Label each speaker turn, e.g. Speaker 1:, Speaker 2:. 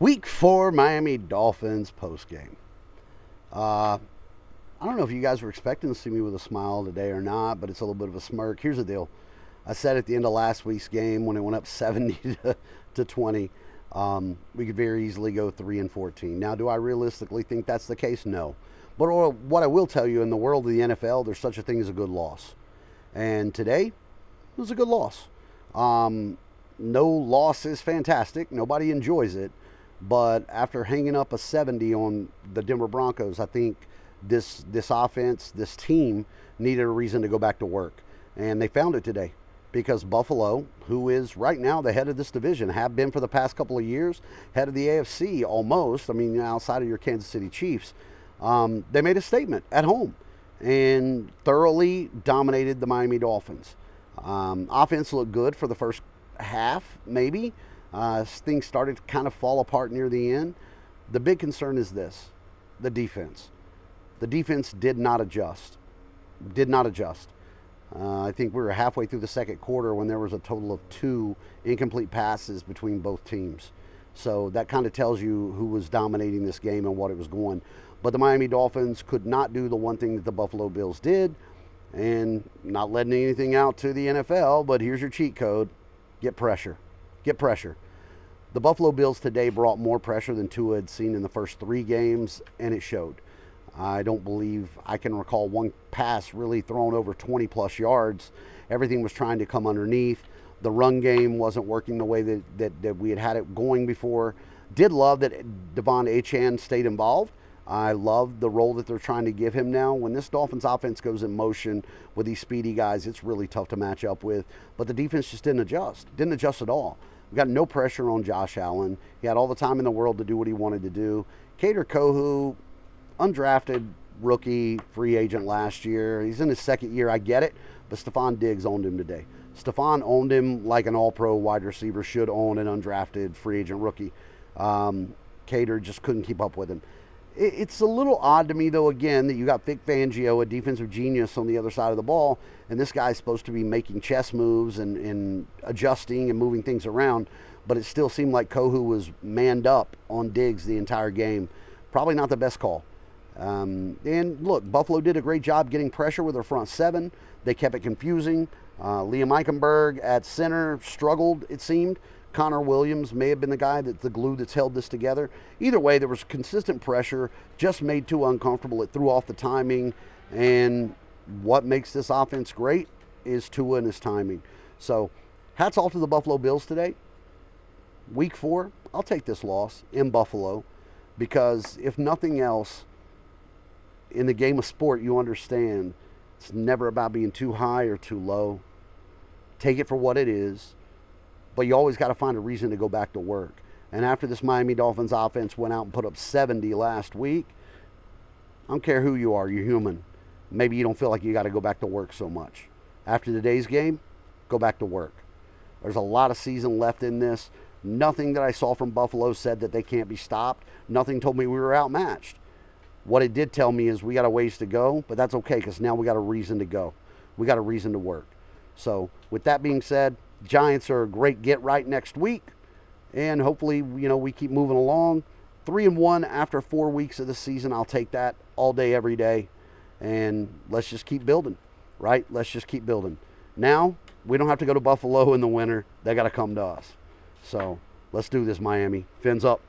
Speaker 1: Week four Miami Dolphins postgame. Uh, I don't know if you guys were expecting to see me with a smile today or not, but it's a little bit of a smirk. Here's the deal. I said at the end of last week's game when it went up 70 to, to 20, um, we could very easily go 3 and 14. Now, do I realistically think that's the case? No. But what I will tell you in the world of the NFL, there's such a thing as a good loss. And today, it was a good loss. Um, no loss is fantastic. Nobody enjoys it. But after hanging up a 70 on the Denver Broncos, I think this this offense, this team needed a reason to go back to work, and they found it today because Buffalo, who is right now the head of this division, have been for the past couple of years, head of the AFC almost. I mean, outside of your Kansas City Chiefs, um, they made a statement at home and thoroughly dominated the Miami Dolphins. Um, offense looked good for the first half, maybe. Uh, things started to kind of fall apart near the end. The big concern is this the defense. The defense did not adjust. Did not adjust. Uh, I think we were halfway through the second quarter when there was a total of two incomplete passes between both teams. So that kind of tells you who was dominating this game and what it was going. But the Miami Dolphins could not do the one thing that the Buffalo Bills did, and not letting anything out to the NFL, but here's your cheat code get pressure. Get pressure. The Buffalo Bills today brought more pressure than Tua had seen in the first three games, and it showed. I don't believe I can recall one pass really thrown over 20 plus yards. Everything was trying to come underneath. The run game wasn't working the way that, that, that we had had it going before. Did love that De'Von Achane stayed involved. I love the role that they're trying to give him now. When this Dolphins offense goes in motion with these speedy guys, it's really tough to match up with. But the defense just didn't adjust, didn't adjust at all. We got no pressure on Josh Allen. He had all the time in the world to do what he wanted to do. Kader Kohou, undrafted rookie free agent last year. He's in his second year. I get it, but Stefon Diggs owned him today. Stefon owned him like an all-pro wide receiver should own an undrafted free agent rookie. Um, Kader just couldn't keep up with him. It's a little odd to me, though, again, that you got Vic Fangio, a defensive genius, on the other side of the ball, and this guy's supposed to be making chess moves and, and adjusting and moving things around, but it still seemed like Kohou was manned up on Diggs the entire game. Probably not the best call. Um, and look, Buffalo did a great job getting pressure with their front seven. They kept it confusing. Uh, Liam Eichenberg at center struggled, it seemed. Connor Williams may have been the guy that's the glue that's held this together. Either way, there was consistent pressure, just made too uncomfortable. It threw off the timing. And what makes this offense great is Tua and his timing. So, hats off to the Buffalo Bills today. Week four, I'll take this loss in Buffalo because, if nothing else, in the game of sport, you understand it's never about being too high or too low. Take it for what it is but you always got to find a reason to go back to work. And after this Miami Dolphins offense went out and put up 70 last week, I don't care who you are, you're human. Maybe you don't feel like you got to go back to work so much. After today's game, go back to work. There's a lot of season left in this. Nothing that I saw from Buffalo said that they can't be stopped. Nothing told me we were outmatched. What it did tell me is we got a ways to go, but that's okay because now we got a reason to go. We got a reason to work. So, with that being said, Giants are a great get right next week, and hopefully, you know, we keep moving along. Three and one after four weeks of the season, I'll take that all day, every day, and let's just keep building, right? Let's just keep building. Now we don't have to go to Buffalo in the winter; they got to come to us. So let's do this, Miami. Fins up.